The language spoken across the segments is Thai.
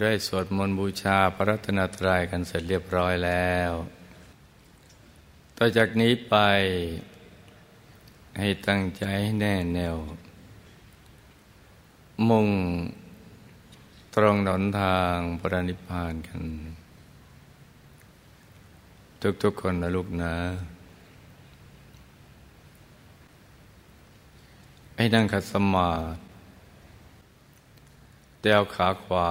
ได้สวดมนต์บูชาพระรัตนตรัยกันเสร็จเรียบร้อยแล้ว ต่อจากนี้ไปให้ตั้งใจให้แน่แน่ว มุ่งตรงหนนทางพระนิพพานกัน ทุกๆคนนะลูกนะให้นั่งขัดสมาธิเดวขาขวา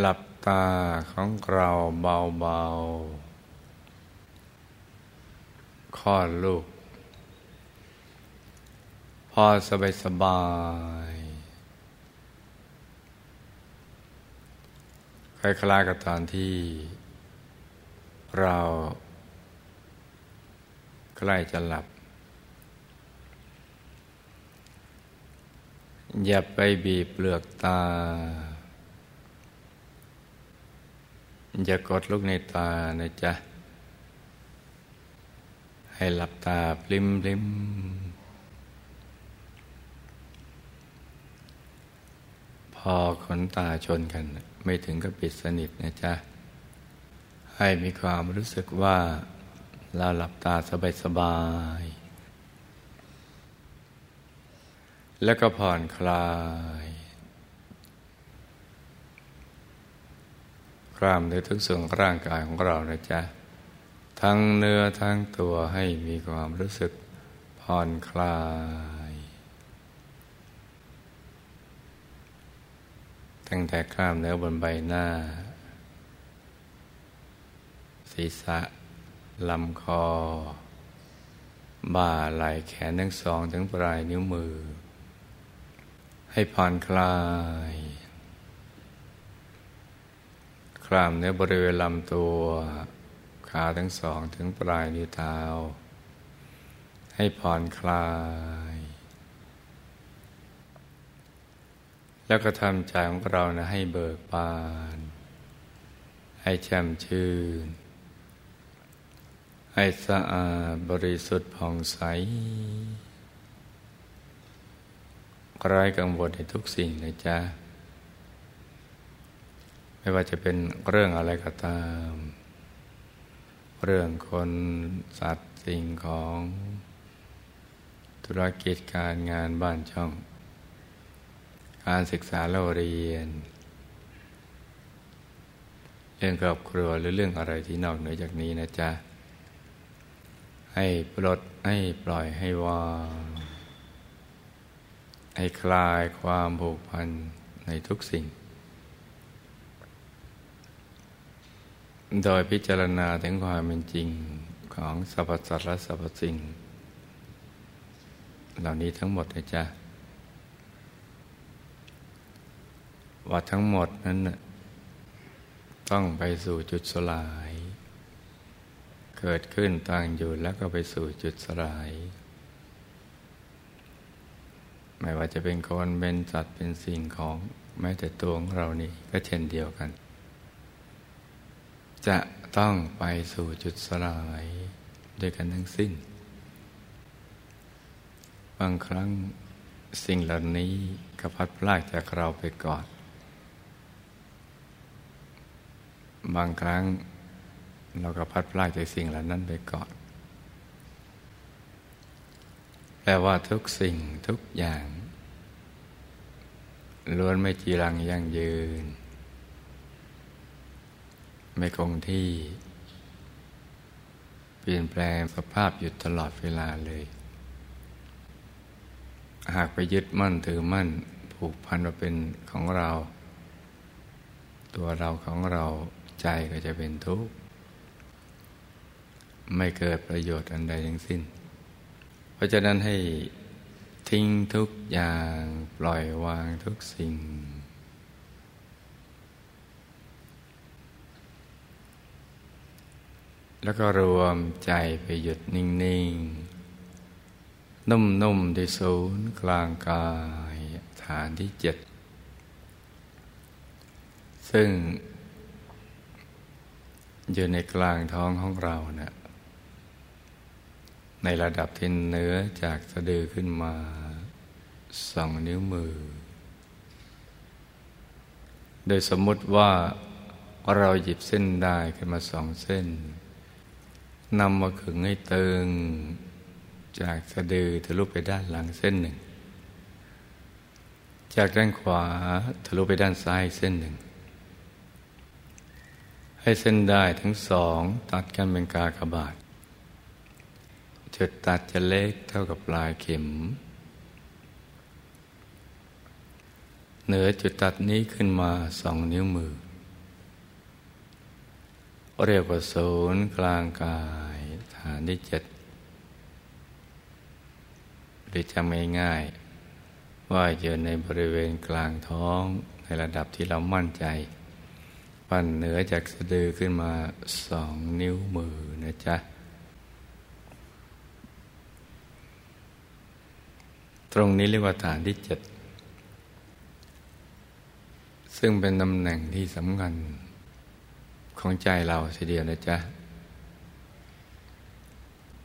หลับตาของเราเบาๆคลอดลูก พอสบายสบาย คล้ายๆกับตอนที่เราใกล้จะหลับ อย่าไปบีบเปลือกตา อย่ากดลูกในตานะจ๊ะ ให้หลับตาปลิมปลิมพอขนตาชนกัน ไม่ถึงกับปิดสนิทนะจ๊ะ ให้มีความรู้สึกว่าเราหลับตาสบายสบาย แล้วก็ผ่อนคลาย ล้ามเนื้อทุกส่วนร่างกายของเรานะจ๊ะ ทั้งเนื้อทั้งตัวให้มีความรู้สึกผ่อนคลาย ตั้งแต่กล้ามเนื้อบนใบหน้า ศีรษะลำคอ บ่าไหล่แขนทั้งสองถึงปลายนิ้วมือ ให้ผ่อนคลาย คลามเนื้อบริเวณลำตัว ขาทั้งสองถึงปลายนิ้วเท้า ให้ผ่อนคลาย แล้วก็ทำใจของเรานะให้เบิกบาน ให้แช่มชื่น ให้สะอาดบริสุทธิ์ผ่องใสไร้กังวลในทุกสิ่งนะจ๊ะ ไม่ว่าจะเป็นเรื่องอะไรก็ตาม เรื่องคนสัตว์สิ่งของ ธุรกิจการงานบ้านช่อง การศึกษาเล่าเรียน เรื่องครอบครัวหรือเรื่องอะไรที่นอกเหนือจากนี้นะจ๊ะ ให้ปลดให้ปล่อยให้วางให้คลายความผูกพันในทุกสิ่ง โดยพิจารณาถึงความเป็นจริงของสรรพสัตว์และสรรพสิ่ง เหล่านี้ทั้งหมดนะจ๊ะว่าทั้งหมดนั้นต้องไปสู่จุดสลาย เกิดขึ้นตั้งอยู่แล้วก็ไปสู่จุดสลาย ไม่ว่าจะเป็นคนเป็นสัตว์เป็นสิ่งของแม้แต่ตัวของเรานี่ก็เช่นเดียวกัน จะต้องไปสู่จุดสลายด้วยกันทั้งสิ้น บางครั้งสิ่งเหล่านี้ก็พัดพลากจากเราไปก่อน บางครั้งเราก็พัดพลากจากสิ่งเหล่านั้นไปก่อนแปลว่าทุกสิ่งทุกอย่างล้วนไม่จีรังยั่งยืน ไม่คงที่ เปลี่ยนแปลงสภาพอยู่ตลอดเวลาเลย หากไปยึดมั่นถือมั่น ผูกพันว่าเป็นของเรา ตัวเราของเราใจก็จะเป็นทุกข์ไม่เกิดประโยชน์อันใดทั้งสิ้น เพราะฉะนั้นให้ทิ้งทุกอย่างปล่อยวางทุกสิ่ง แล้วก็รวมใจไปหยุดนิ่ง ๆ นุ่ม ๆ ที่ศูนย์กลางกายฐานที่เจ็ด ซึ่ง อยู่ในกลางท้องของเราเนะี่ยในระดับที่เนื้อจากสะดือขึ้นมาสองนิ้วมือ โดยสมมติว่าเราหยิบเส้นได้ขึ้นมาสองเส้น นำมาขึงให้ตึง จากสะดือทะลุไปด้านหลังเส้นหนึ่ง จากด้านขวาทะลุไปด้านซ้ายเส้นหนึ่ง ให้เส้นได้ทั้งสองตัดกันเป็นกากบาทจุดตัดจะเล็กเท่ากับปลายเข็ม เหนือจุดตัดนี้ขึ้นมาสองนิ้วมือ เรียกว่าศูนย์กลางกายฐานที่เจ็ดหรือจำง่ายๆว่าอยู่ในบริเวณกลางท้องในระดับที่เรามั่นใจ ปั่นเหนือจากสะดือขึ้นมาสองนิ้วมือนะจ๊ะ ตรงนี้เรียกว่าฐานที่เจ็ดซึ่งเป็นตำแหน่งที่สำคัญ ของใจเราทียเดียวนะจ๊ะ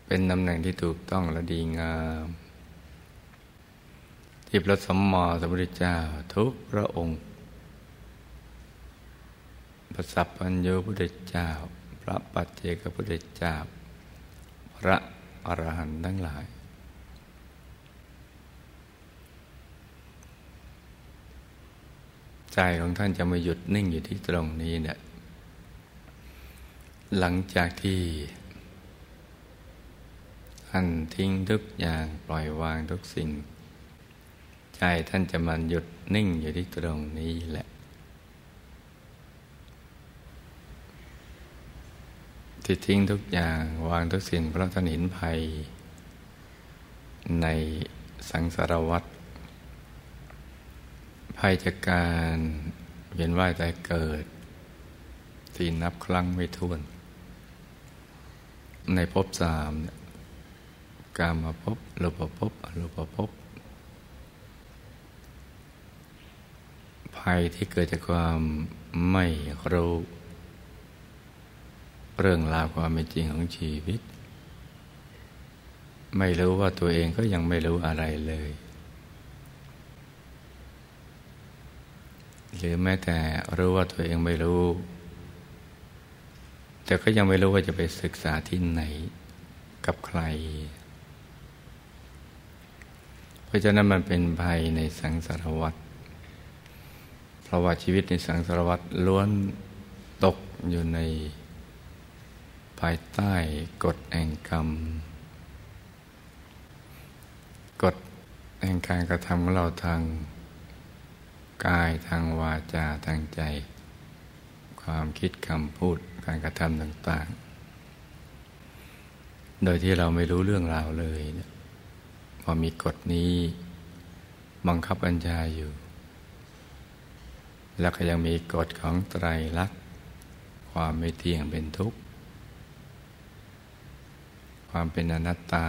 เป็นตำแหน่งที่ถูกต้องและดีงาม ที่พระสัมมาสัมพุทธเจ้าทุกพระองค์พระสัพพัญญูพุทธเจ้า พระปัจเจกพุทธเจ้า พระอรหันต์ทั้งหลาย ใจของท่านจะมาหยุดนิ่งอยู่ที่ตรงนี้เนี่ย หลังจากที่ท่านทิ้งทุกอย่างปล่อยวางทุกสิ่ง ใจท่านจะมันหยุดนิ่งอยู่ที่ตรงนี้แหละ ที่ทิ้งทุกอย่างวางทุกสิ่งเพราะท่านเห็นภัย ในสังสารวัฏภัยจากการเวียนว่ายตายเกิด ที่นับครั้งไม่ถ้วน ในภพสามเนี่ยกามาภพรูปภพอรูปภพภัยที่เกิดจากความไม่รู้เรื่องราวความเป็นจริงของชีวิต ไม่รู้ว่าตัวเองก็ยังไม่รู้อะไรเลย หรือแม้แต่รู้ว่าตัวเองไม่รู้ แต่ก็ยังไม่รู้ว่าจะไปศึกษาที่ไหนกับใคร เพราะฉะนั้นมันเป็นภัยในสังสารวัฏเพราะว่าชีวิตในสังสารวัฏล้วนตกอยู่ใน ภายใต้กฎแห่งกรรม กฎแห่งการกระทำของเราทางกายทางวาจาทางใจ ความคิดคำพูด การกระทำต่าง ๆ โดยที่เราไม่รู้เรื่องราวเลยพอมีกฎนี้บังคับบัญชาอยู่ แล้วก็ยังมีกฎของไตรลักษณ์ความไม่เที่ยงเป็นทุกข์ ความเป็นอนัตตา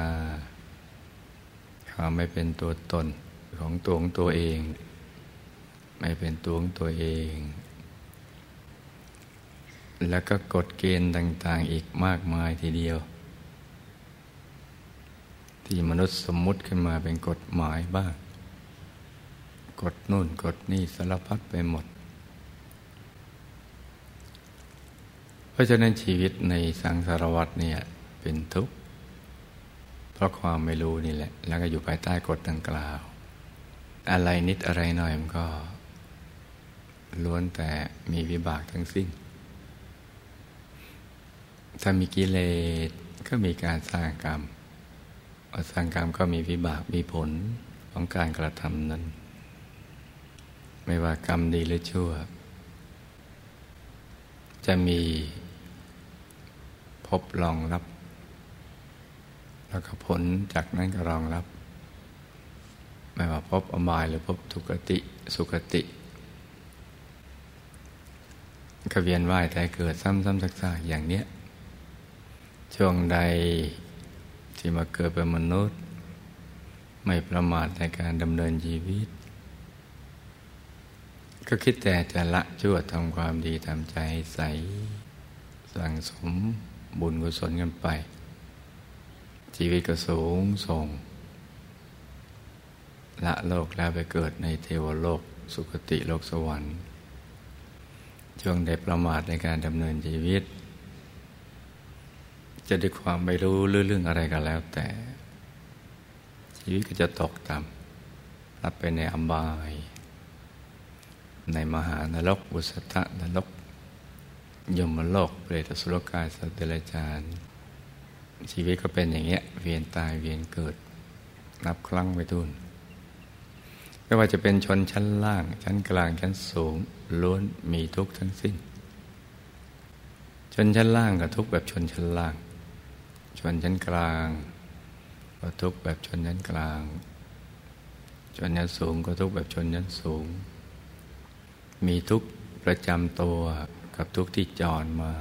ความไม่เป็นตัวตนของตัวของตัวเอง ไม่เป็นตัวของตัวเอง แล้วก็กฎเกณฑ์ต่าง ๆ อีกมากมายทีเดียว ที่มนุษย์สมมุติขึ้นมาเป็นกฎหมายบ้างกฎนู่นกฎนี่สารพัดไปหมด เพราะฉะนั้นชีวิตในสังสารวัฏเนี่ยเป็นทุกข์เพราะความไม่รู้นี่แหละ แล้วก็อยู่ภายใต้กฎดังกล่าว อะไรนิดอะไรหน่อยมันก็ล้วนแต่มีวิบากทั้งสิ้น ถ้ามีกิเลสก็มีการสร้างกรรมสร้างกรรมก็มีวิบากมีผลของการกระทำนั้น ไม่ว่ากรรมดีหรือชั่ว จะมีพบรองรับ แล้วก็ผลจากนั้นก็รองรับ ไม่ว่าพบอบายหรือพบทุกติสุกติกเวียนว่ายแต่เกิดซ้ำๆซักๆอย่างเนี้ย ช่วงใดที่มาเกิดเป็นมนุษย์ ไม่ประมาทในการดำเนินชีวิต ก็คิดแต่จะละชั่วทำความดีทำใจใส สั่งสมบุญกุศลกันไป ชีวิตก็สูงส่ง ละโลกแล้วไปเกิดในเทวโลกสุคติโลกสวรรค์ช่วงได้ประมาทในการดำเนินชีวิต จะด้วยความไม่รู้เรื่องอะไรก็แล้ว แต่ ชีวิตก็จะตกต่ำรับไปในอัมบาย ในมหานรกบุสตะนรกยมโลกเปรตสุรกายสัตว์เดรัจฉานชีวิตก็เป็นอย่างเงี้ย เวียนตายเวียนเกิด นับครั้งไปทุนไม่ว่าจะเป็นชนชั้นล่าง ชั้นกลางชั้นสูงล้วนมีทุกข์ทั้งสิ้น ชนชั้นล่างก็ทุกข์แบบชนชั้นล่าง ชนชั้นกลาง ก็ทุกแบบชนชั้นกลาง ชนชั้นสูงก็ทุกแบบชนชั้นสูง มีทุกประจำตัวกับทุกที่จรมา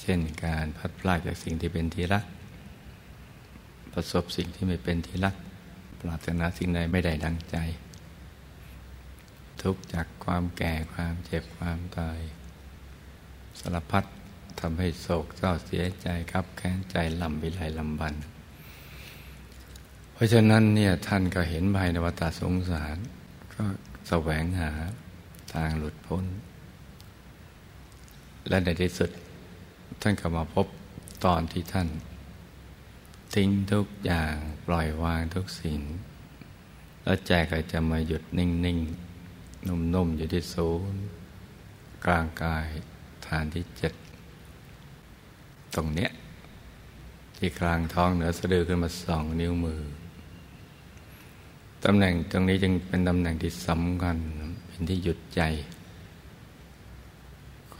เช่นการพัดพลาดจากสิ่งที่เป็นที่รัก ประสบสิ่งที่ไม่เป็นที่รัก ปรารถนาสิ่งใดไม่ได้ดังใจ ทุกจากความแก่ความเจ็บความตาย สารพัดทำให้โศกเศร้าเสียใจครับแค้นใจลำวิไลลำบัน เพราะฉะนั้นเนี่ยท่านก็เห็นภัยในวัฏสงสาร ก็แสวงหาทางหลุดพ้น และในที่สุดท่านก็มาพบตอนที่ท่าน ทิ้งทุกอย่างปล่อยวางทุกสิ่ง แล้วใจก็จะมาหยุดนิ่งๆนุ่มๆอยู่ที่ศูนย์กลางกาย ฐานที่เจ็ดตรงเนี้ย ที่กลางท้องเหนือสะดือขึ้นมาสองนิ้วมือตำแหน่งตรงนี้จึงเป็นตำแหน่งที่สำคัญเป็นที่หยุดใจ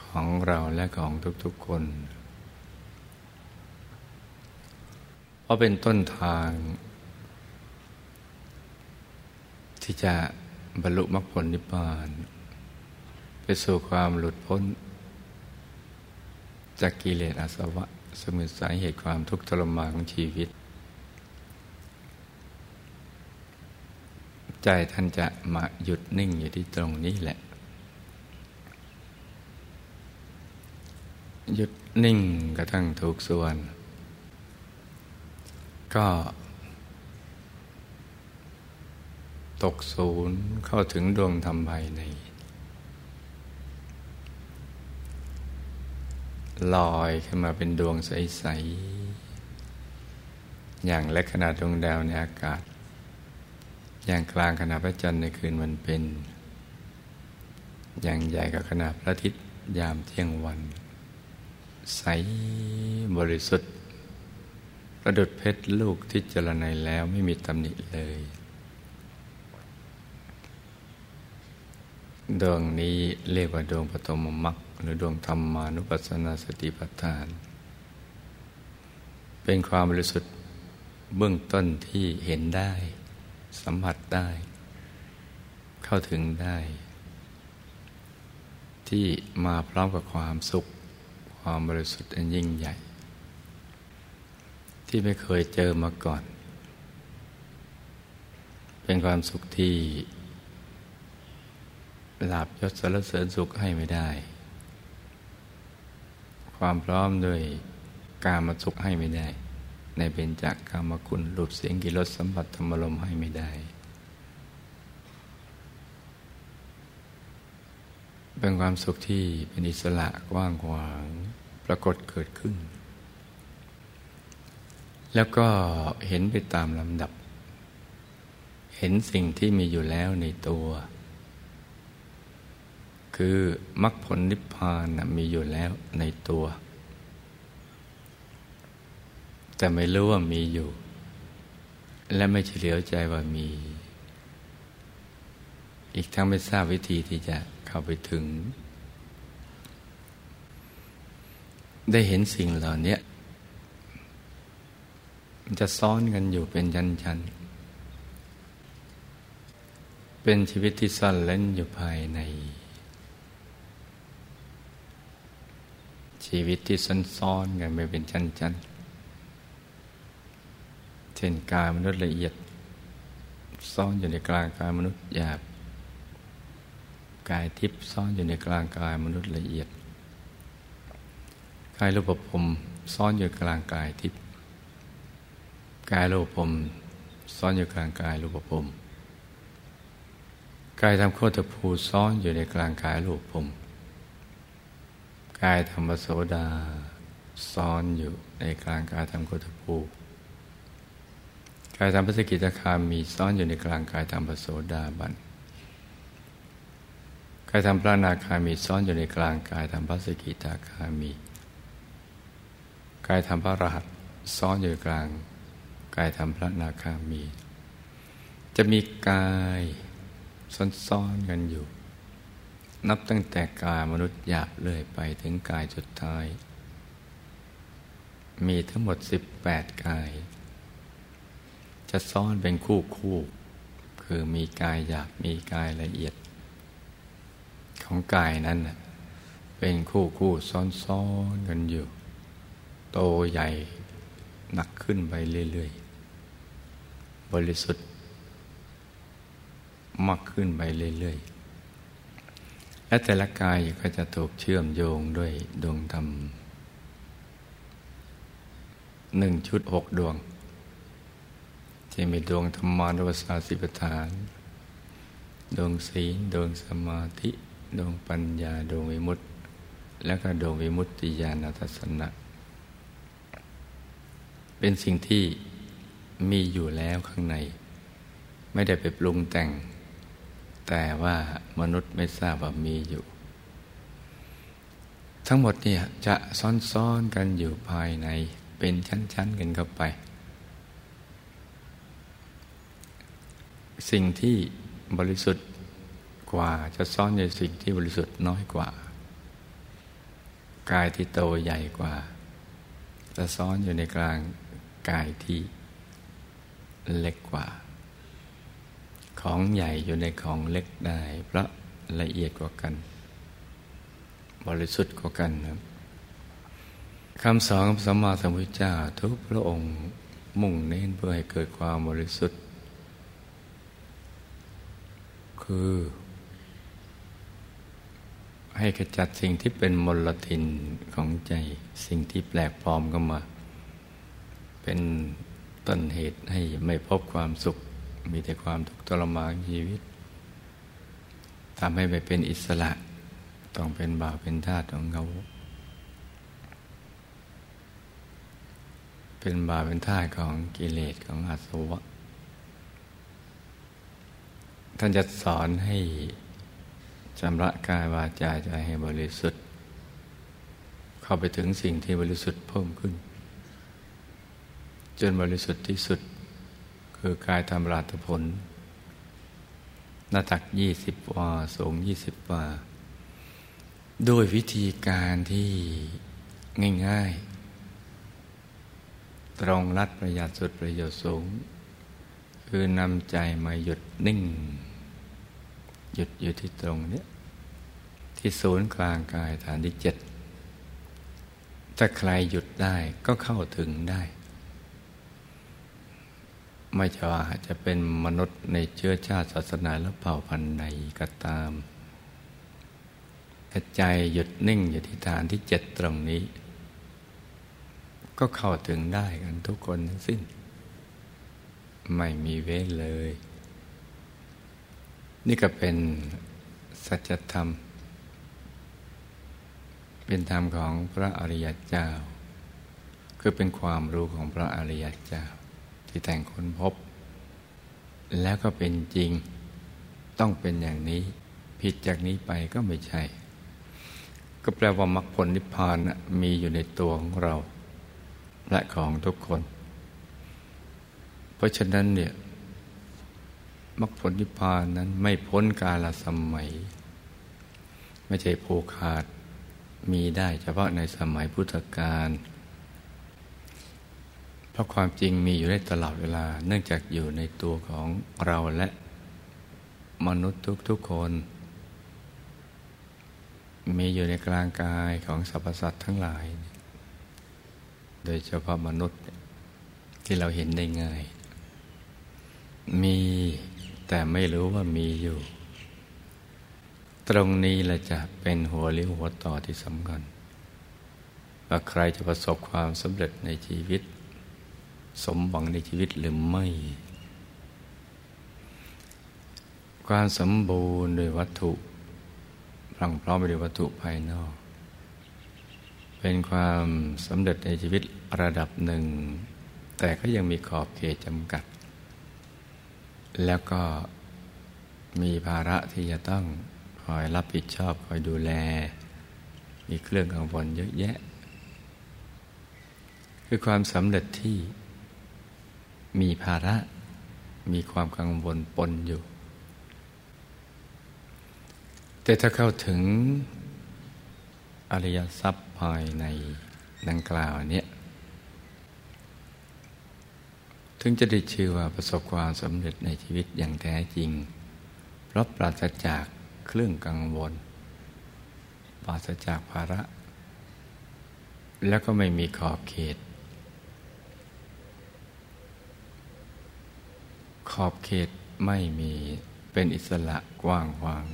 ของเราและของทุกๆคน เพราะเป็นต้นทาง ที่จะบรรลุมรรคผลนิพพาน ไปสู่ความหลุดพ้น จากกิเลสอาสวะสมุทสาเหตุความทุกข์ทรมานของชีวิต ใจท่านจะมาหยุดนิ่งอยู่ที่ตรงนี้แหละ หยุดนิ่งกระทั่งถูกส่วน ก็ ตกศูนย์เข้าถึงดวงธรรมภายใน ลอยขึ้นมาเป็นดวงใส ๆ อย่างเล็กขนาดดวงดาวในอากาศ อย่างกลางขนาดพระจันทร์ในคืนวันเป็น อย่างใหญ่กับขนาดพระอาทิตย์ยามเที่ยงวัน ใสบริสุทธิ์ ประดุดเพชรลูกที่เจรไนแล้วไม่มีตำหนิเลยดวงนี้เรียกว่าดวงปฐมมรรค หรือดวงธรรมานุปัสสนาสติปัฏฐาน เป็นความบริสุทธิ์เบื้องต้นที่เห็นได้ สัมผัสได้ เข้าถึงได้ ที่มาพร้อมกับความสุข ความบริสุทธิ์อันยิ่งใหญ่ ที่ไม่เคยเจอมาก่อน เป็นความสุขที่หลับยศสารเสริญสุขให้ไม่ได้ ความพร้อมด้วยการมาสุขให้ไม่ได้ ในเบญจากกามคุณรูปเสียงกิรสสัมผัสธรรมลมให้ไม่ได้ เป็นความสุขที่เป็นอิสระกว้างขวางปรากฏเกิดขึ้น แล้วก็เห็นไปตามลำดับ เห็นสิ่งที่มีอยู่แล้วในตัว คือมรรคผลนิพพานมีอยู่แล้วในตัว แต่ไม่รู้ว่ามีอยู่ และไม่เฉลียวใจว่ามี อีกทั้งไม่ทราบวิธีที่จะเข้าไปถึง ได้เห็นสิ่งเหล่านี้มันจะซ้อนกันอยู่เป็นชั้นๆเป็นชีวิตที่ซ่อนเล่นอยู่ภายใน ชีวิตที่ซ้อนๆกันไปเป็นชั้นๆ เช่นกายมนุษย์ละเอียด ซ่อนอยู่ในกลางกายมนุษย์หยาบ กายทิพย์ซ่อนอยู่ในกลางกายมนุษย์ละเอียด กายรูปภพซ่อนอยู่กลางกายทิพย์ กายรูปภพซ่อนอยู่กลางกายรูปภพกายทำโคตรภูซ่อนอยู่ในกลางกายรูปภพ กายธรรมโสดาซ่อนอยู่ในกลางกายธรรมโคตภูกายธรรมพสกิทาคามีซ่อนอยู่ในกลางกายธรรมโสดาบันกายธรรมพระนาคามีซ่อนอยู่ในกลางกายธรรมพสกิทาคามี กายธรรมพระรหัสซ่อนอยู่กลางกายธรรมพระนาคามี จะมีกายซ้อนๆกันอยู่ นับตั้งแต่กายมนุษย์หยาบเลยไปถึงกายสุดท้าย มีทั้งหมด 18 กาย จะซ้อนเป็นคู่คู่ คือมีกายหยาบมีกายละเอียด ของกายนั้นเป็นคู่คู่ซ้อนซ้อนกันอยู่ โตใหญ่หนักขึ้นไปเรื่อยๆ บริสุทธิ์มากขึ้นไปเรื่อยๆ และแต่ละกายก็จะถูกเชื่อมโยงด้วยดวงธรรมหนึ่งชุดหกดวงที่มีดวงธรรมานุปัสสาสิปทาน ดวงศีลดวงสมาธิดวงปัญญาดวงวิมุตติ และก็ดวงวิมุตติญาณทัศนะ เป็นสิ่งที่มีอยู่แล้วข้างใน ไม่ได้ไปปรุงแต่ง แต่ว่ามนุษย์ไม่ทราบว่ามีอยู่ ทั้งหมดเนี่ยจะซ้อนๆกันอยู่ภายในเป็นชั้นๆกันเข้าไป สิ่งที่บริสุทธิ์กว่าจะซ่อนในสิ่งที่บริสุทธิ์น้อยกว่า กายที่โตใหญ่กว่า จะซ่อนอยู่ในกลางกายที่เล็กกว่า ของใหญ่อยู่ในของเล็กได้ เพราะละเอียดกว่ากัน บริสุทธิ์กว่ากันนะคำสอนของสมมาสัมพุทธเจ้าทุกพระองค์มุ่งเน้นเพื่อให้เกิดความบริสุทธิ์ คือ ให้ขจัดสิ่งที่เป็นมลทินของใจ สิ่งที่แปลกปลอมเข้ามา เป็นต้นเหตุให้ไม่พบความสุข มีแต่ความทุกข์ทรมานชีวิตทำให้ไม่เป็นอิสระ ต้องเป็นบ่าวเป็นทาสของเขา เป็นบ่าวเป็นทาสของกิเลสของอาสวะ ท่านจะสอนให้ชำระกายวาจาใจให้บริสุทธิ์ เข้าไปถึงสิ่งที่บริสุทธิ์เพิ่มขึ้น จนบริสุทธิ์ที่สุด คือกายธรรมราตผล หน้าตักยี่สิบวาสูงยี่สิบวาด้วยวิธีการที่ง่าย ๆ ตรงรัดประหยัดสุดประโยชน์สูง คือนำใจมาหยุดนิ่ง หยุดอยู่ที่ตรงนี้ที่ศูนย์กลางกายฐานที่เจ็ดถ้าใครหยุดได้ก็เข้าถึงได้ ไม่ใช่ว่าจะเป็นมนุษย์ในเชื้อชาติศาสนาและเผ่าพันธุ์ใดก็ตามใจหยุดนิ่งอยู่ที่ฐานที่เจ็ดตรงนี้ ก็เข้าถึงได้กันทุกคนทั้งสิ้น ไม่มีเว้นเลย นี่ก็เป็นสัจธรรม เป็นธรรมของพระอริยเจ้า คือเป็นความรู้ของพระอริยเจ้า ที่แต่งคนพบ แล้วก็เป็นจริง ต้องเป็นอย่างนี้ ผิดจากนี้ไปก็ไม่ใช่ ก็แปลว่ามรรคผลนิพพานมีอยู่ในตัวของเรา และของทุกคน เพราะฉะนั้นเนี่ยมรรคผลนิพพานนั้นไม่พ้นกาลสมัย ไม่ใช่ผูกขาดมีได้เฉพาะในสมัยพุทธกาล เพราะความจริงมีอยู่ได้ตลอดเวลา เนื่องจากอยู่ในตัวของเราและมนุษย์ทุกๆคน มีอยู่ในกลางกายของสรรพสัตว์ทั้งหลาย โดยเฉพาะมนุษย์ที่เราเห็นได้ง่าย มีแต่ไม่รู้ว่ามีอยู่ ตรงนี้แหละจะเป็นหัวเลี้ยวหัวต่อที่สำคัญว่าใครจะประสบความสำเร็จในชีวิต สมหวังในชีวิตหรือไม่ ความสมบูรณ์โดยวัตถุพลังพร้อมไปด้วยวัตถุภายนอก เป็นความสำเร็จในชีวิตระดับหนึ่ง แต่ก็ยังมีขอบเขตจำกัด แล้วก็มีภาระที่จะต้องคอยรับผิดชอบคอยดูแล มีเครื่องกังวลเยอะแยะ คือความสำเร็จที่ มีภาระ มีความกังวลปนอยู่ แต่ถ้าเข้าถึงอริยทรัพย์ภายในดังกล่าวนี้ถึงจะได้ชื่อว่าประสบความสำเร็จในชีวิตอย่างแท้จริง เพราะปราศจากเครื่องกังวล ปราศจากภาระ แล้วก็ไม่มีขอบเขต ขอบเขตไม่มีเป็นอิสระกว้างขวาง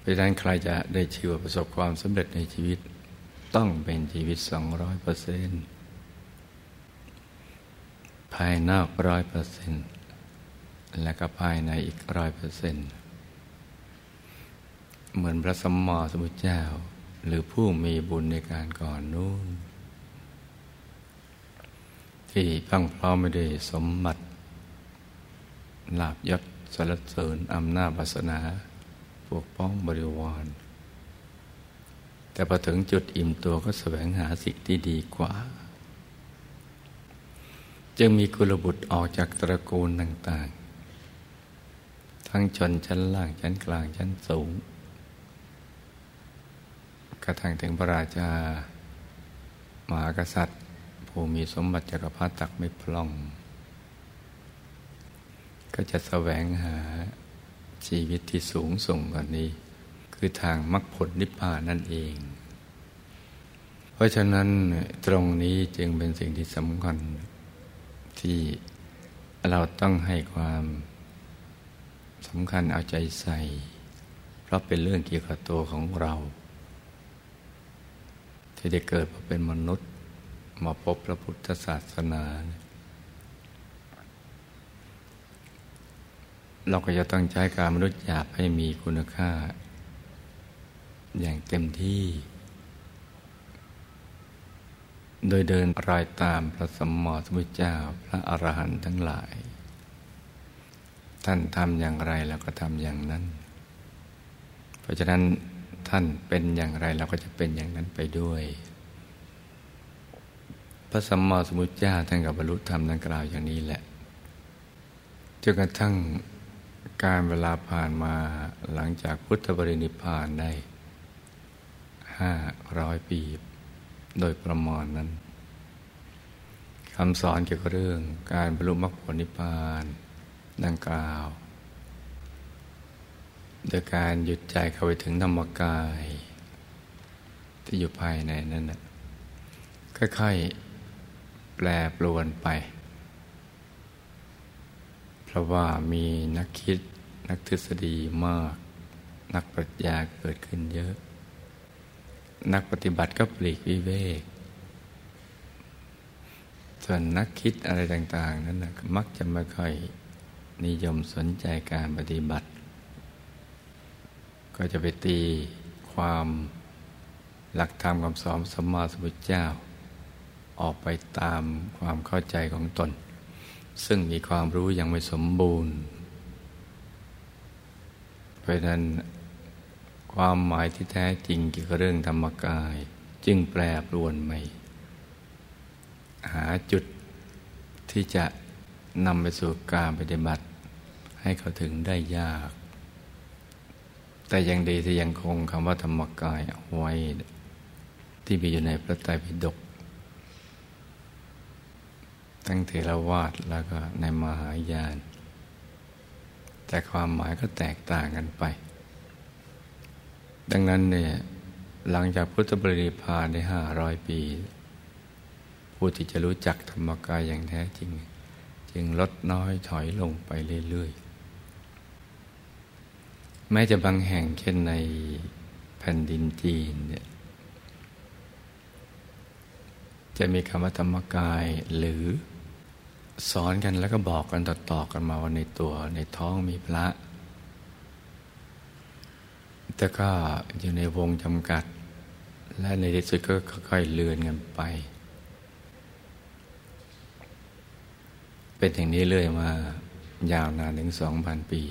เพราะนั้นใครจะได้ชื่อประสบความสำเร็จในชีวิต ต้องเป็นชีวิตสองร้อยเปอร์เซ็นต์ภายนอกร้อยเปอร์เซ็นต์และก็ภายในอีกร้อยเปอร์เซ็นต์เหมือนพระสมมอสมุทรเจ้า หรือผู้มีบุญในการก่อนนู้น ที่พังพร้อมไม่ได้สมบัติลาบยศสรรเสริญอำนาจวาสนาปกป้องบริวาร แต่พอถึงจุดอิ่มตัวก็แสวงหาสิ่งที่ดีกว่า จึงมีกุลบุตรออกจากตระกูลต่างๆ ทั้งชนชั้นล่างชั้นกลางชั้นสูง กระทั่งถึงพระราชามหากษัตริย์ ผู้มีสมบัติจักรพรรดิตักไม่พล่อง ก็จะแสวงหาชีวิตที่สูงส่งกว่านี้ คือทางมรรคผลนิพพานนั่นเอง เพราะฉะนั้นตรงนี้จึงเป็นสิ่งที่สำคัญที่เราต้องให้ความสำคัญเอาใจใส่ เพราะเป็นเรื่องเกี่ยวกับตัวของเรา ที่ได้เกิดมาเป็นมนุษย์ มาพบพระพุทธศาสนา เราก็จะต้องใช้การมนุษย์หยาบให้มีคุณค่า อย่างเต็มที่ โดยเดินรายตามพระสมมติสมุทเจ้าพระอรหันต์ทั้งหลาย ท่านทำอย่างไรเราก็ทำอย่างนั้น เพราะฉะนั้นท่านเป็นอย่างไรเราก็จะเป็นอย่างนั้นไปด้วย พระสัมมาสัมพุทธเจ้าท่านกับบรรลุธรรมดังกล่าวอย่างนี้แหละจนกระทั่งการเวลาผ่านมาหลังจากพุทธบริณิพานได้ห้าร้อยปี โดยประมาณนั้นคำสอนเกี่ยวกับเรื่องการบรรลุมรรคผลนิพพานดังกล่าว โดยการหยุดใจเข้าไปถึงธรรมกาย ที่อยู่ภายในนั้นนะค่อยๆ แปรปรวนไป เพราะว่ามีนักคิดนักทฤษฎีมาก นักปรัชญาเกิดขึ้นเยอะ นักปฏิบัติก็ปลีกวิเวก ส่วนนักคิดอะไรต่าง ๆ นั้นนะมักจะไม่ค่อยนิยมสนใจการปฏิบัติ ก็จะไปตีความหลักธรรมคำสอนสมมาสมุทเจ้า ออกไปตามความเข้าใจของตน ซึ่งมีความรู้ยังไม่สมบูรณ์ เพราะนั้น ความหมายที่แท้จริงเกี่ยวกับเรื่องธรรมกาย จึงแปรปรวนใหม่ หาจุดที่จะนำไปสู่การปฏิบัติ ให้เขาถึงได้ยาก แต่ยังดีที่ยังคงคำว่าธรรมกายเอาไว้ ที่มีอยู่ในพระไตรปิฎก ทั้งเทรวาสแล้วก็ในมหายาน แต่ความหมายก็แตกต่างกันไป ดังนั้นเนี่ยหลังจากพุทธบริพานห้าร้อยปี ผู้ที่จะรู้จักธรรมกายอย่างแท้จริง จึงลดน้อยถอยลงไปเรื่อยๆ แม้จะบางแห่งเช่นในแผ่นดินจีนเนี่ยจะมีคำว่าธรรมกายหรือ สอนกันแล้วก็บอกกันต่อๆกันมาว่าในตัวในท้องมีพระ แต่ก็อยู่ในวงจำกัด และในที่สุดก็ค่อยๆเลือนกันไป เป็นอย่างนี้เรื่อยมายาวนานถึงสองพันปี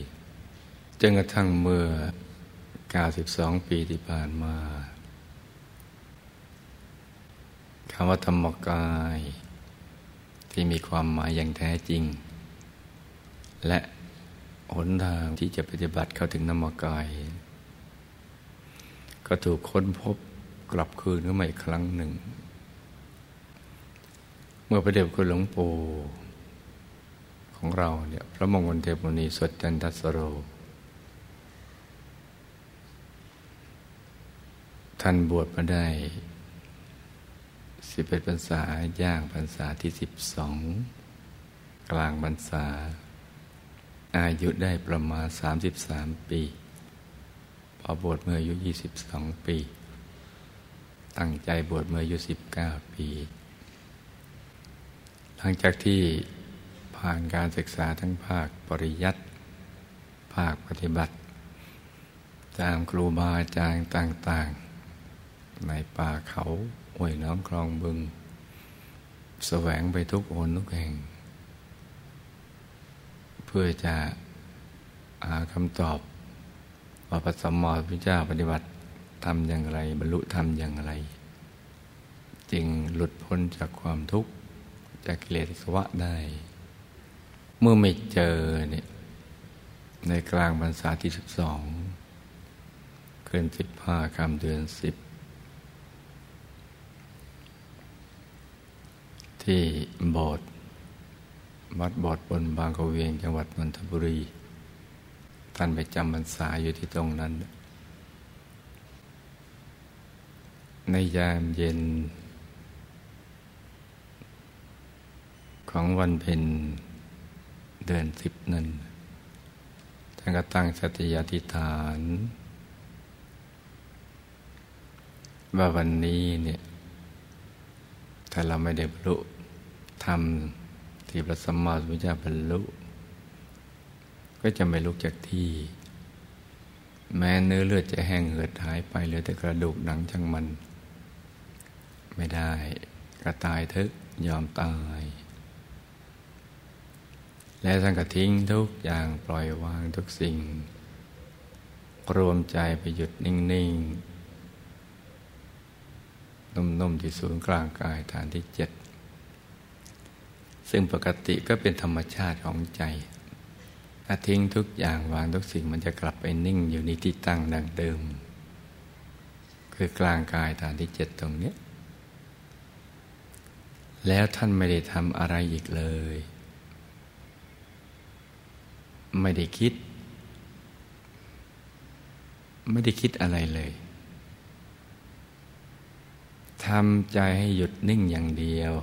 จนกระทั่งเมื่อ 92 ปีที่ผ่านมาคำว่าธรรมกาย ที่มีความหมายอย่างแท้จริง และหนทางที่จะปฏิบัติเข้าถึงธรรมกาย ก็ถูกค้นพบกลับคืนขึ้นมาอีกครั้งหนึ่ง เมื่อพระเดชคุณหลวงปู่ของเราเนี่ยพระมงคลเทพมุนีสดจันทสโร ท่านบวชมาได้ สิบเอ็ดพรรษาย่างพรรษาที่สิบสองกลางพรรษา อายุได้ประมาณสามสิบสามปี พอบวชเมื่ออายุยี่สิบสองปี ตั้งใจบวชเมื่ออายุสิบเก้าปี หลังจากที่ผ่านการศึกษาทั้งภาคปริยัติ ภาคปฏิบัติ ตามครูบาอาจารย์ต่าง ๆ ในป่าเขา ห้วยน้ำคลองบึงแสวงไปทุกโอนทุกแห่ง เพื่อจะหาคำตอบว่าพระสัมมาสัมพุทธเจ้าปฏิบัติทำอย่างไร บรรลุทำอย่างไร จึงหลุดพ้นจากความทุกข์ จากกิเลสวะได้ เมื่อไม่เจอเนี่ยในกลางพรรษาที่สิบสองเกินสิบห้าคำเดือนสิบ ที่โบสถ์วัดโบสถ์บนบางกะเวียงจังหวัดนนทบุรี ท่านไปจำพรรษาอยู่ที่ตรงนั้น ในยามเย็น ของวันเพ็ญเดือนสิบนั้นท่านก็ตั้งสติยาธิฐาน ว่าวันนี้เนี่ย ถ้าเราไม่ได้บรรลุธรรมที่พระสัมมาสัมพุทธเจ้าบรรลุ ก็จะไม่ลุกจากที่ แม้เนื้อเลือดจะแห้งเหือดหายไปเหลือแต่กระดูกหนังช่างมัน ไม่ได้กระตายทึกยอมตาย และท่านก็ทิ้งทุกอย่างปล่อยวางทุกสิ่ง รวมใจไปหยุดนิ่ง ๆ นุ่มๆที่ศูนย์กลางกายฐานที่เจ็ดซึ่งปกติก็เป็นธรรมชาติของใจ ถ้าทิ้งทุกอย่างวางทุกสิ่งมันจะกลับไปนิ่งอยู่ในที่ตั้งดังเดิม คือกลางกายฐานที่เจ็ดตรงนี้แล้วท่านไม่ได้ทำอะไรอีกเลย ไม่ได้คิด ไม่ได้คิดอะไรเลย ทำใจให้หยุดนิ่งอย่างเดียว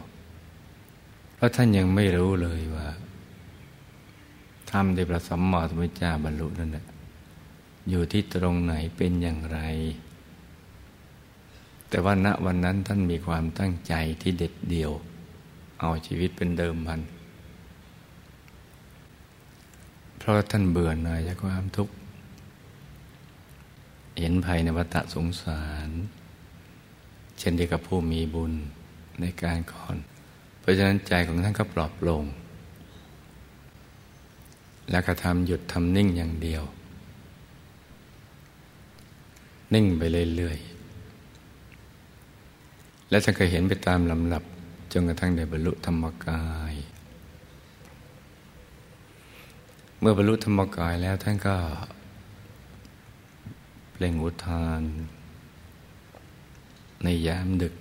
เพราะท่านยังไม่รู้เลยว่าทำในพระสัมมาสัมพุทธเจ้าบรรลุนั่นแหละอยู่ที่ตรงไหนเป็นอย่างไร แต่ว่าณวันนั้นท่านมีความตั้งใจที่เด็ดเดี่ยว เอาชีวิตเป็นเดิมพัน เพราะท่านเบื่อหน่ายจากความทุกข์ เห็นภัยในวัฏสงสาร เช่นเดียวกับผู้มีบุญในการก่อน เพราะฉะนั้นใจของท่านก็ปลอบลง แล้วก็ทำหยุดทำนิ่งอย่างเดียว นิ่งไปเรื่อยๆ และท่านเคยเห็นไปตามลำดับจนกระทั่งได้บรรลุธรรมกาย เมื่อบรรลุธรรมกายแล้วท่านก็เปล่งอุทาน ในยามดึก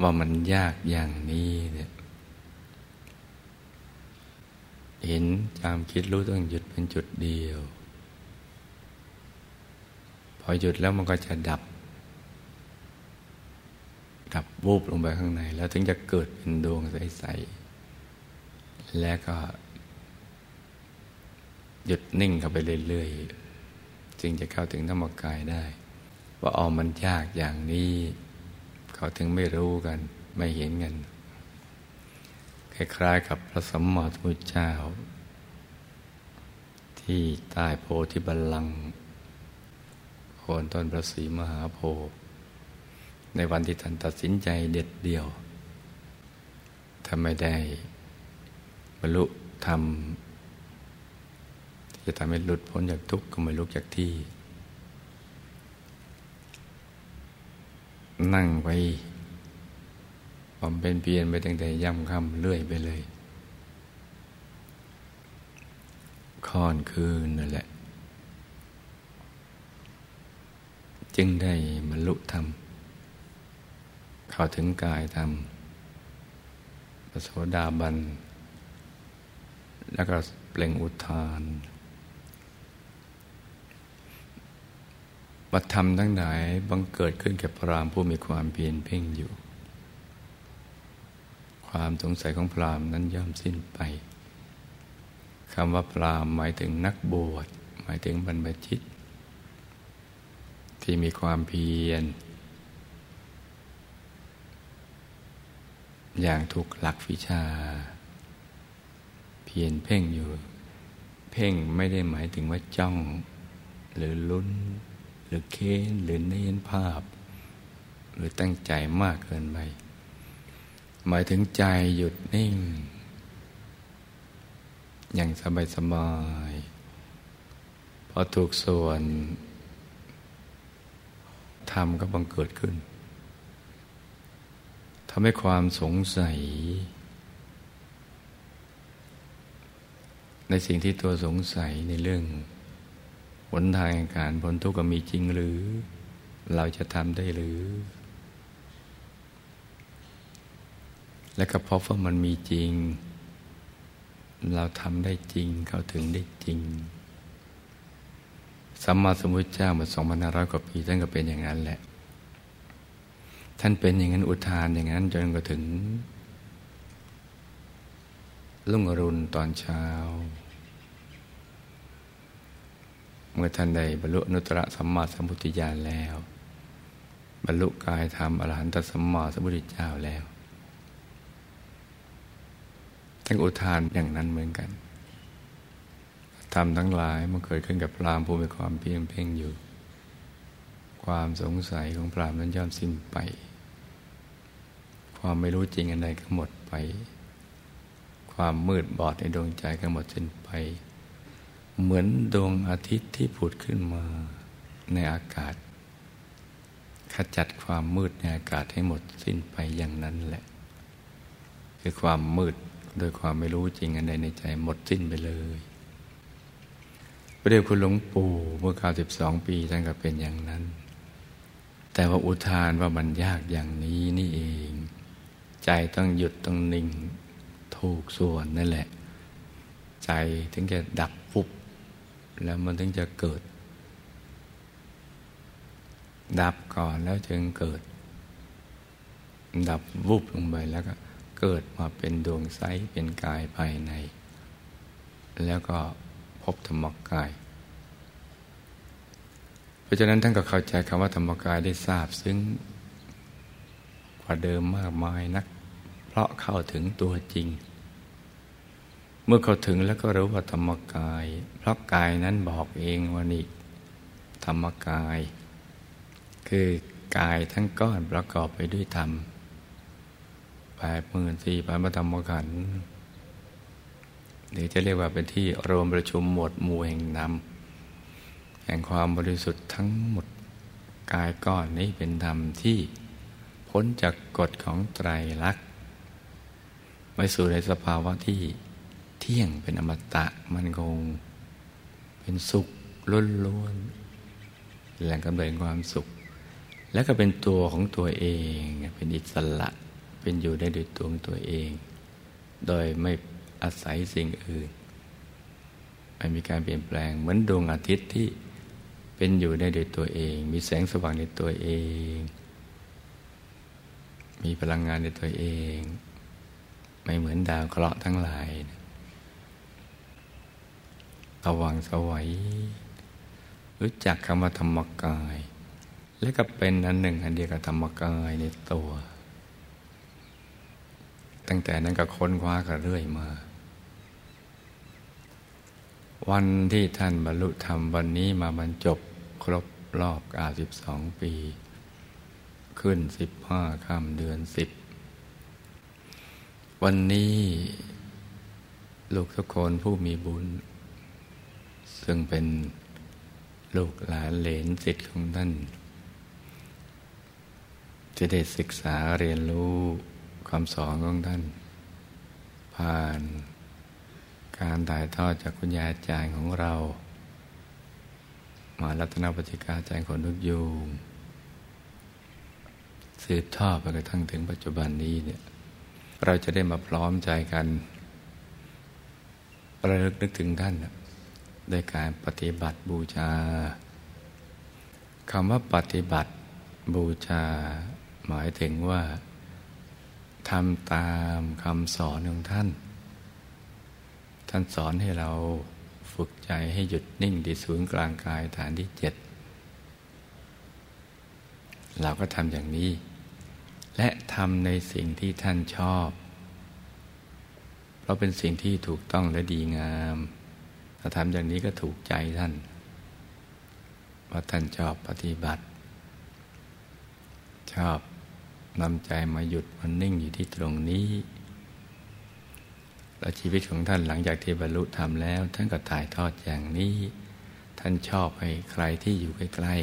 ว่ามันยากอย่างนี้เนี่ยเห็นจามคิดรู้ต้องหยุดเป็นจุดเดียว พอหยุดแล้วมันก็จะดับ ดับวูบลงไปข้างใน แล้วถึงจะเกิดเป็นดวงใส ๆ แล้วก็ หยุดนิ่งเข้าไปเรื่อยๆจึงจะเข้าถึงธรรมกายได้ ว่าอ๋อมันยากอย่างนี้ เขาถึงไม่รู้กัน ไม่เห็นกันคล้ายๆกับพระสัมมาสัมพุทธเจ้า ที่ใต้โพธิบัลลังก์โคนต้นพระศรีมหาโพธิ์ในวันที่ท่านตัดสินใจเด็ดเดี่ยวถ้าไม่ได้บรรลุธรรมจะทำให้หลุดพ้นจากทุกข์ก็ไม่ลุกจากที่ นั่งไปความเป็นเพียนไปตั้งแต่ย่ำค่ำเรื่อยไปเลยค่อนคืนนั่นแหละ จึงได้บรรลุธรรม เข้าถึงกายธรรมพระโสดาบัน แล้วก็เปล่งอุทาน บัตธรรมทั้งหลายบังเกิดขึ้นแก่พรามผู้มีความเพียรเพ่งอยู่ ความสงสัยของพรามนั้นย่อมสิ้นไปคำว่าพรามหมายถึงนักบวชหมายถึงบรรพชิต ที่มีความเพียร อย่างถูกหลักวิชา เพียรเพ่งอยู่ เพ่งไม่ได้หมายถึงว่าจ้อง หรือลุ้น รือเค้นหรือเน้นภาพ หรือตั้งใจมากเกินไปหมายถึงใจหยุดนิ่ง อย่างสบายสบายพอถูกส่วนธรรมก็บังเกิดขึ้นทำให้ความสงสัย ในสิ่งที่ตัวสงสัยในเรื่อง หนทางการพ้นทุกข์มีจริงหรือ เราจะทำได้หรือ และก็พบว่ามันมีจริง เราทำได้จริงเข้าถึงได้จริงสัมมาสัมพุทธเจ้ามาสองพันห้าร้อยกว่าปีท่านก็เป็นอย่างนั้นแหละ ท่านเป็นอย่างนั้นอุทานอย่างนั้นจนกระถึงลุ่งอรุณตอนเช้า เมื่อท่านได้บรรลุนุตตรสัมมาสัมพุทธญาณแล้ว บรรลุกายธรรมอรหันตสัมมาสัมพุทธเจ้าแล้วท่านอุทานอย่างนั้นเหมือนกันทำทั้งหลายมันเกิดขึ้นกับพรามผู้มีความเพียงเพ่งอยู่ ความสงสัยของพรามนั้นย่อมสิ้นไป ความไม่รู้จริงอันใดก็หมดไป ความมืดบอดในดวงใจก็หมดสิ้นไป เหมือนดวงอาทิตย์ที่ผุดขึ้นมาในอากาศ ขจัดความมืดในอากาศให้หมดสิ้นไปอย่างนั้นแหละ คือความมืดโดยความไม่รู้จริงอันใดในใจหมดสิ้นไปเลยพระเดชคุณหลวงปู่เมื่อ92ปีท่านก็เป็นอย่างนั้น แต่ว่าอุทานว่ามันยากอย่างนี้นี่เอง ใจต้องหยุดต้องนิ่งถูกส่วนนั่นแหละ ใจถึงจะดับฟุบ แล้วมันถึงจะเกิด ดับก่อนแล้วจึงเกิด ดับวุบลงไปแล้วก็เกิดมาเป็นดวงใสเป็นกายภายใน แล้วก็พบธรรมกาย เพราะฉะนั้นท่านก็เข้าใจคำว่าธรรมกายได้ทราบซึ่งกว่าเดิมมากมายนัก เพราะเข้าถึงตัวจริง เมื่อเขาถึงแล้วก็รู้ว่าธรรมกาย เพราะกายนั้นบอกเองว่านี่ธรรมกาย คือกายทั้งก้อนประกอบไปด้วยธรรมแปดหมื่นสี่พันพระธรรมขันธ์หรือจะเรียกว่าเป็นที่รวมประชุมหมวดหมู่แห่งนำแห่งความบริสุทธิ์ทั้งหมดกายก้อนนี้เป็นธรรมที่พ้นจากกฎของไตรลักษณ์ไปสู่ในสภาวะที่ เที่ยงเป็นอมตะมันคง เป็นสุขล้วนๆแหล่งกำเนิดความสุข และก็เป็นตัวของตัวเอง เป็นอิสระเป็นอยู่ได้ด้วยตัวของตัวเอง โดยไม่อาศัยสิ่งอื่นไม่มีการเปลี่ยนแปลงเหมือนดวงอาทิตย์ที่เป็นอยู่ในโดยตัวเอง มีแสงสว่างในตัวเอง มีพลังงานในตัวเอง ไม่เหมือนดาวเคราะห์ทั้งหลาย สว่างสวัยรู้จักคำว่าธรรมกาย และก็เป็นอันหนึ่งอันเดียวกับธรรมกายในตัว ตั้งแต่นั้นก็ค้นคว้ากันเรื่อยมา วันที่ท่านบรรลุธรรมวันนี้มาบรรจบครบรอบ92ปี ขึ้น15ค่ำเดือน10วันนี้ลูกทุกคนผู้มีบุญ ซึ่งเป็นลูกหลานเหลนสิทธิ์ของท่าน จะได้ศึกษาเรียนรู้คำสอนของท่าน ผ่านการถ่ายทอดจากคุณยายอาจารย์ของเรา มารัตนปฏิกาอาจารย์คนทุกยูงสืบทอดไปกระทั่งถึงปัจจุบันนี้เนี่ย เราจะได้มาพร้อมใจกันระลึกนึกถึงท่านโดยการปฏิบัติบูชาคำว่าปฏิบัติบูชา หมายถึงว่าทำตามคำสอนของท่าน ท่านสอนให้เราฝึกใจให้หยุดนิ่งที่ศูนย์กลางกายฐานที่เจ็ดเราก็ทำอย่างนี้ และทำในสิ่งที่ท่านชอบ เพราะเป็นสิ่งที่ถูกต้องและดีงาม ถ้าทำอย่างนี้ก็ถูกใจท่านว่าท่านชอบปฏิบัติ ชอบนำใจมาหยุดมันนิ่งอยู่ที่ตรงนี้ และชีวิตของท่านหลังจากที่บรรลุธรรมแล้ว ท่านก็ถ่ายทอดอย่างนี้ ท่านชอบให้ใครที่อยู่ใกล้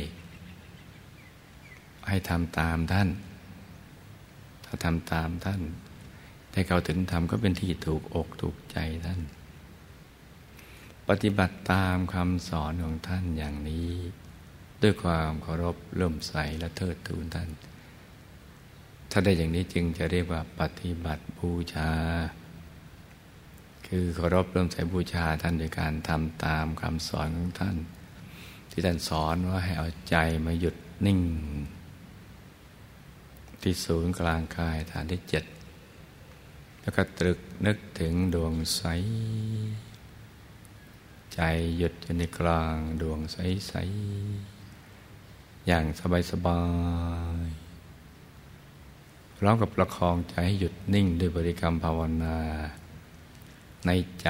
ๆให้ทำตามท่าน ถ้าทำตามท่านได้เขาถึงธรรมก็เป็นที่ถูกอกถูกใจท่าน ปฏิบัติตามคำสอนของท่านอย่างนี้ ด้วยความเคารพเลื่มใสและเทิดทูนท่าน ถ้าได้อย่างนี้จึงจะเรียกว่าปฏิบัติบูชา คือเคารพเลื่มใสบูชาท่านโดยการทำตามคำสอนของท่าน ที่ท่านสอนว่าให้เอาใจมาหยุดนิ่ง ที่ศูนย์กลางกายฐานที่เจ็ดแล้วก็ตรึกนึกถึงดวงใส ใจหยุดอยู่ในกลางดวงใส ๆ อย่างสบาย ๆ พร้อมกับประคองใจให้หยุดนิ่งด้วยบริกรรมภาวนา ในใจ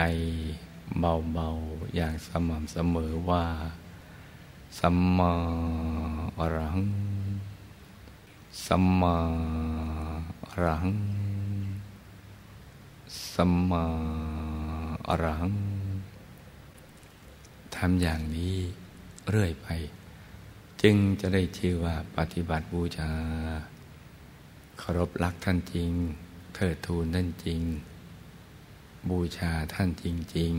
เบา ๆ อย่างสม่ำเสมอว่า สัมมาอรัง สัมมาอรัง สัมมาอรัง ทำอย่างนี้เรื่อยไป จึงจะได้ชื่อว่าปฏิบัติบูชาเคารพรักท่านจริงเทิดทูนท่านจริง บูชาท่านจริง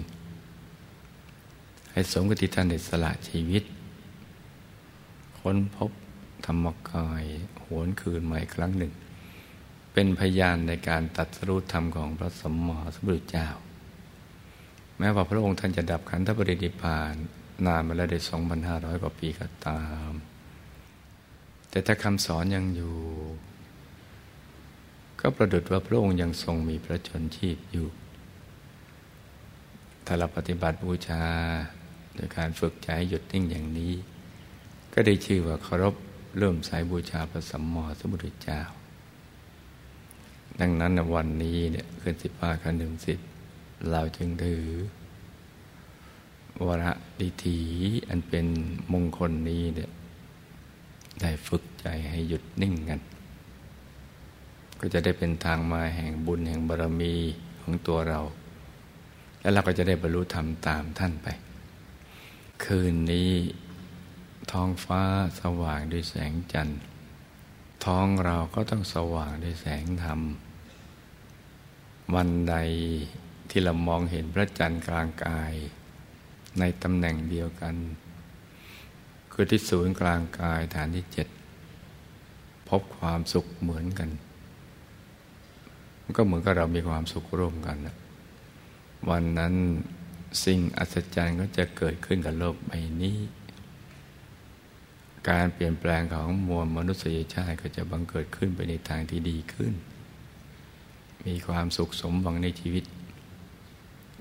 ๆ ให้สมกับที่ท่านได้สละชีวิต ค้นพบธรรมกายหวนคืนใหม่ครั้งหนึ่ง เป็นพยานในการตัดสรุปธรรมของพระสมมาสมุทรเจ้า แม้ว่าพระองค์ท่านจะดับขันธปรินิพานนานมาแล้วได้สองพันห้าร้อยกว่าปีก็ตาม แต่ถ้าคำสอนยังอยู่ ก็ประดุดว่าพระองค์ยังทรงมีพระชนชีพอยู่ ถ้าเราปฏิบัติบูชาโดยการฝึกใจหยุดนิ่งอย่างนี้ ก็ได้ชื่อว่าเคารพเริ่มสายบูชาพระสัมมาสัมพุทธเจ้า ดังนั้นวันนี้เนี่ยขึ้นสิบห้าคันหนึ่งสิบ เราจึงถือวระดิถีอันเป็นมงคลนี้เนี่ยได้ฝึกใจให้หยุดนิ่งกัน ก็จะได้เป็นทางมาแห่งบุญแห่งบารมีของตัวเรา แล้วเราก็จะได้บรรลุธรรมตามท่านไป คืนนี้ท้องฟ้าสว่างด้วยแสงจันทร์ ท้องเราก็ต้องสว่างด้วยแสงธรรม วันใด ที่เรามองเห็นพระจันทร์กลางกาย ในตำแหน่งเดียวกัน คือที่ศูนย์กลางกายฐานที่เจ็ดพบความสุขเหมือนกัน มันก็เหมือนกับเรามีความสุขร่วมกันวันนั้นสิ่งอัศจรรย์ก็จะเกิดขึ้นกับโลกใบนี้ การเปลี่ยนแปลงของมวลมนุษยชาติก็จะบังเกิดขึ้นไปในทางที่ดีขึ้น มีความสุขสมหวังในชีวิต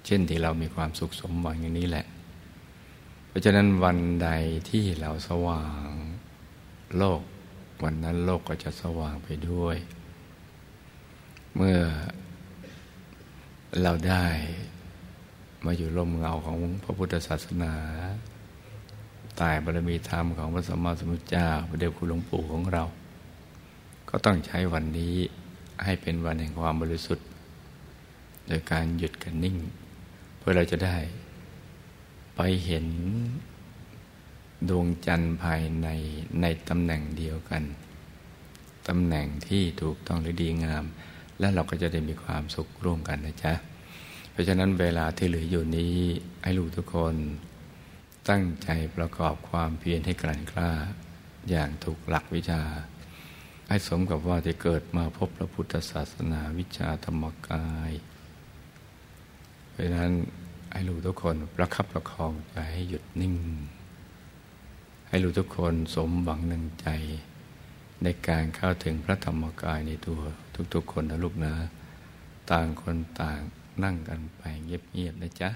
เช่นที่เรามีความสุขสมหวังอย่างนี้แหละ เพราะฉะนั้นวันใดที่เราสว่างโลก วันนั้นโลกก็จะสว่างไปด้วย เมื่อเราได้มาอยู่ร่มเงาของพระพุทธศาสนาตายบารมีธรรมของพระสัมมาสัมพุทธเจ้าพระเดชคุณหลวงปู่ของเรา ก็ต้องใช้วันนี้ให้เป็นวันแห่งความบริสุทธิ์ โดยการหยุดกันนิ่ง พื่อเราจะได้ ไปเห็นดวงจันทร์ภายในในตำแหน่งเดียวกันตำแหน่งที่ถูกต้องหรือดีงาม และเราก็จะได้มีความสุขร่วมกันนะจ๊ะ เพราะฉะนั้นเวลาที่เหลืออยู่นี้ให้ลูกทุกคน ตั้งใจประกอบความเพียรให้กลั่นกล้า อย่างถูกหลักวิชา ให้สมกับว่าจะเกิดมาพบพระพุทธศาสนาวิชาธรรมกาย เพราะนั้น ให้ลูกทุกคนประคับประคองใจให้หยุดนิ่ง ให้ลูกทุกคนสมหวังหนึ่งใจ ในการเข้าถึงพระธรรมกายในตัวทุกๆคนนะลูกนะ ต่างคนต่างนั่งกันไปเงียบๆนะจ๊ะ